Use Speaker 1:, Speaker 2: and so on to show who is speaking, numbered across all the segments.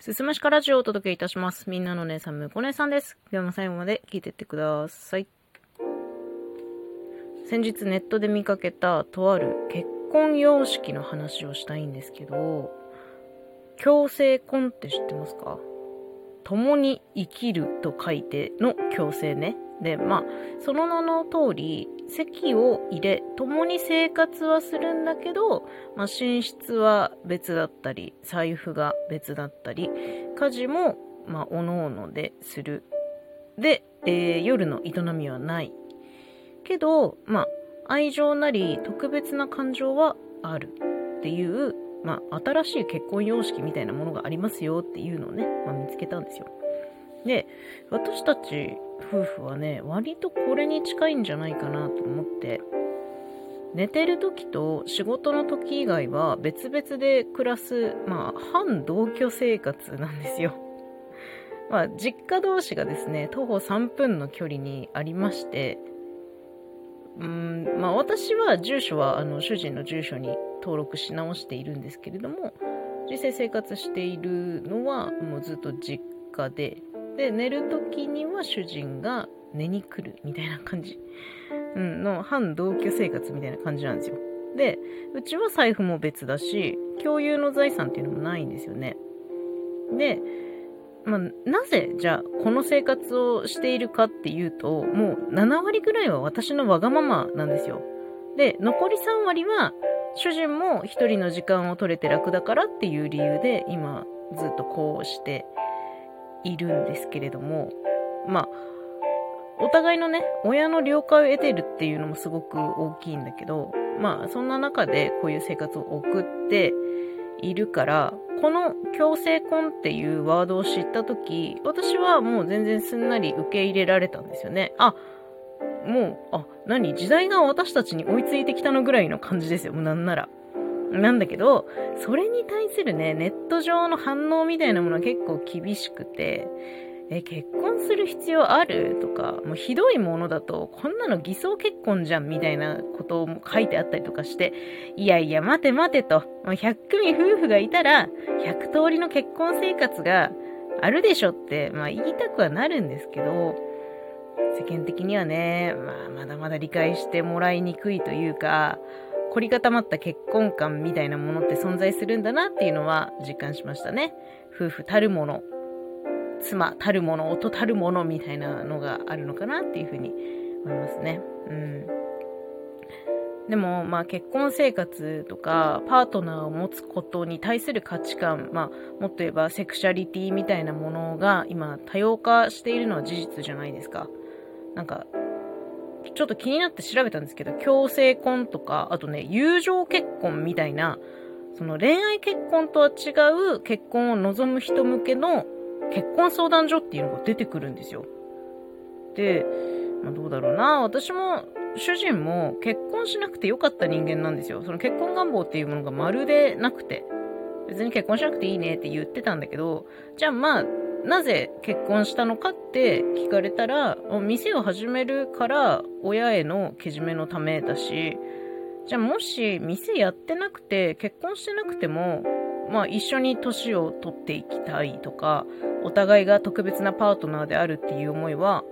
Speaker 1: すすむしかラジオをお届けいたします。みんなの姉さん、むこ姉さんです。今日も最後まで聞いてってください。先日ネットで見かけたとある結婚様式の話をしたいんですけど、強制婚って知ってますか？共に生きると書いての共生ね。で、まあ、その名の通り、席を入れ、共に生活はするんだけど、まあ、寝室は別だったり、財布が別だったり、家事も、まあ、おのおのでする。で、えー夜の営みはない。けど、まあ、愛情なり特別な感情はあるっていう、まあ、新しい結婚様式みたいなものがありますよっていうのをね、まあ、見つけたんですよ。で、私たち夫婦はね、割とこれに近いんじゃないかなと思って、寝てる時と仕事の時以外は別々で暮らす、まあ、反同居生活なんですよ。まあ、実家同士がですね、徒歩3分の距離にありまして、うん、まあ私は住所はあの主人の住所に登録し直しているんですけれども、実際生活しているのはもうずっと実家で、で、寝る時には主人が寝に来るみたいな感じ、うん、の反同居生活みたいな感じなんですよ。で、うちは財布も別だし、共有の財産っていうのもないんですよね。で、まあ、なぜじゃあこの生活をしているかっていうともう7割ぐらいは私のわがままなんですよ。で残り3割は主人も一人の時間を取れて楽だからっていう理由で今ずっとこうしているんですけれどもまあお互いのね親の了解を得てるっていうのもすごく大きいんだけどまあそんな中でこういう生活を送っているからこの強制婚っていうワードを知った時、私はもう全然すんなり受け入れられたんですよね。あ、もう、あ、何？時代が私たちに追いついてきたのぐらいの感じですよ。もうなんなら。なんだけど、それに対するね、ネット上の反応みたいなものは結構厳しくて、え、結婚する必要ある？とか、もうひどいものだと、こんなの偽装結婚じゃんみたいなことも書いてあったりとかして、いやいや、待て待てと、もう100組夫婦がいたら、100通りの結婚生活があるでしょって、まあ言いたくはなるんですけど、世間的にはね、まあまだまだ理解してもらいにくいというか、凝り固まった結婚観みたいなものって存在するんだなっていうのは実感しましたね。夫婦たるもの、妻たるもの、夫たるものみたいなのがあるのかなっていうふうに思いますね。うん。でも、まあ結婚生活とかパートナーを持つことに対する価値観、まあもっと言えばセクシャリティみたいなものが今多様化しているのは事実じゃないですか。なんか、ちょっと気になって調べたんですけど、共生婚とか、あとね、友情結婚みたいな、その恋愛結婚とは違う結婚を望む人向けの結婚相談所っていうのが出てくるんですよ。で、まあ、どうだろうな。私も、主人も結婚しなくてよかった人間なんですよ。その結婚願望っていうものがまるでなくて。別に結婚しなくていいねって言ってたんだけど、じゃあまあ、なぜ結婚したのかって聞かれたら、店を始めるから親へのけじめのためだし、じゃあもし店やってなくて結婚してなくても、まあ一緒に年を取っていきたいとか、お互いが特別なパートナーであるっていう思いは、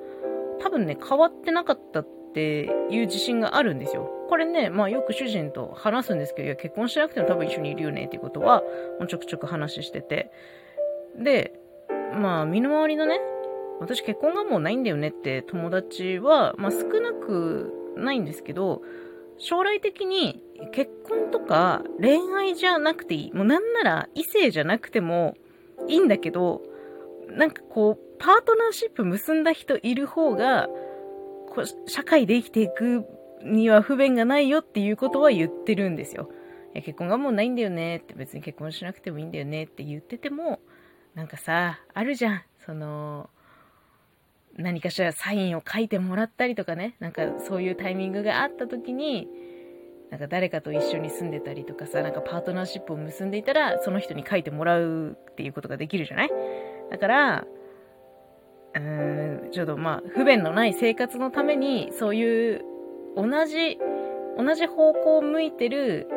Speaker 1: 多分ね、変わってなかったっていう自信があるんですよ。これね、まあよく主人と話すんですけど、いや結婚しなくても多分一緒にいるよねっていうことは、もうちょくちょく話してて。で、まあ身の回りのね、私結婚願望ないんだよねって友達は、まあ少なくないんですけど、将来的に結婚とか恋愛じゃなくていい。もうなんなら異性じゃなくてもいいんだけど、なんかこう、パートナーシップ結んだ人いる方が、こう社会で生きていくには不便がないよっていうことは言ってるんですよ。いや結婚がもうないんだよねって別に結婚しなくてもいいんだよねって言ってても、なんかさ、あるじゃん。その、何かしらサインを書いてもらったりとかね、なんかそういうタイミングがあった時に、なんか誰かと一緒に住んでたりとかさ、なんかパートナーシップを結んでいたら、その人に書いてもらうっていうことができるじゃない？だから、うーん、ちょっとまあ、不便のない生活のために、そういう同じ、同じ方向を向いてる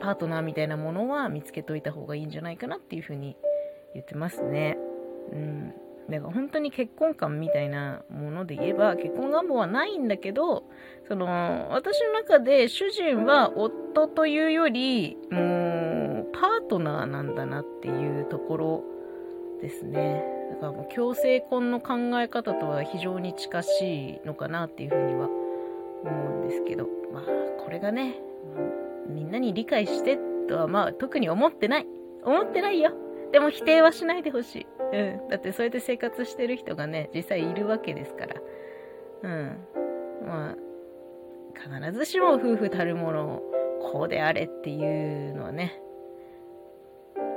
Speaker 1: パートナーみたいなものは見つけといた方がいいんじゃないかなっていうふうに言ってますね。うん。だから本当に結婚観みたいなもので言えば、結婚願望はないんだけど、その、私の中で主人は夫というより、もう、パートナーなんだなっていうところですね。だからもう強制婚の考え方とは非常に近しいのかなっていうふうには思うんですけど、まあ、これがね、みんなに理解してとはまあ特に思ってない。思ってないよ。でも否定はしないでほしい。うん。だってそれで生活してる人がね、実際いるわけですから。うん。まあ、必ずしも夫婦たるものをこうであれっていうのはね、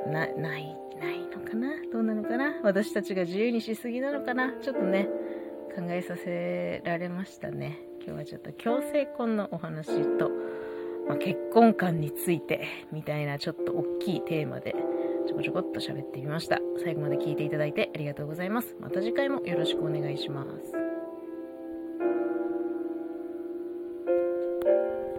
Speaker 1: な、ない、ないのかな？どうなのかな？私たちが自由にしすぎなのかな？ちょっとね、考えさせられましたね。今日はちょっと強制婚のお話と、まあ、結婚観についてみたいなちょっと大きいテーマでちょこちょこっと喋ってみました。最後まで聞いていただいてありがとうございます。また次回もよろしくお願いします。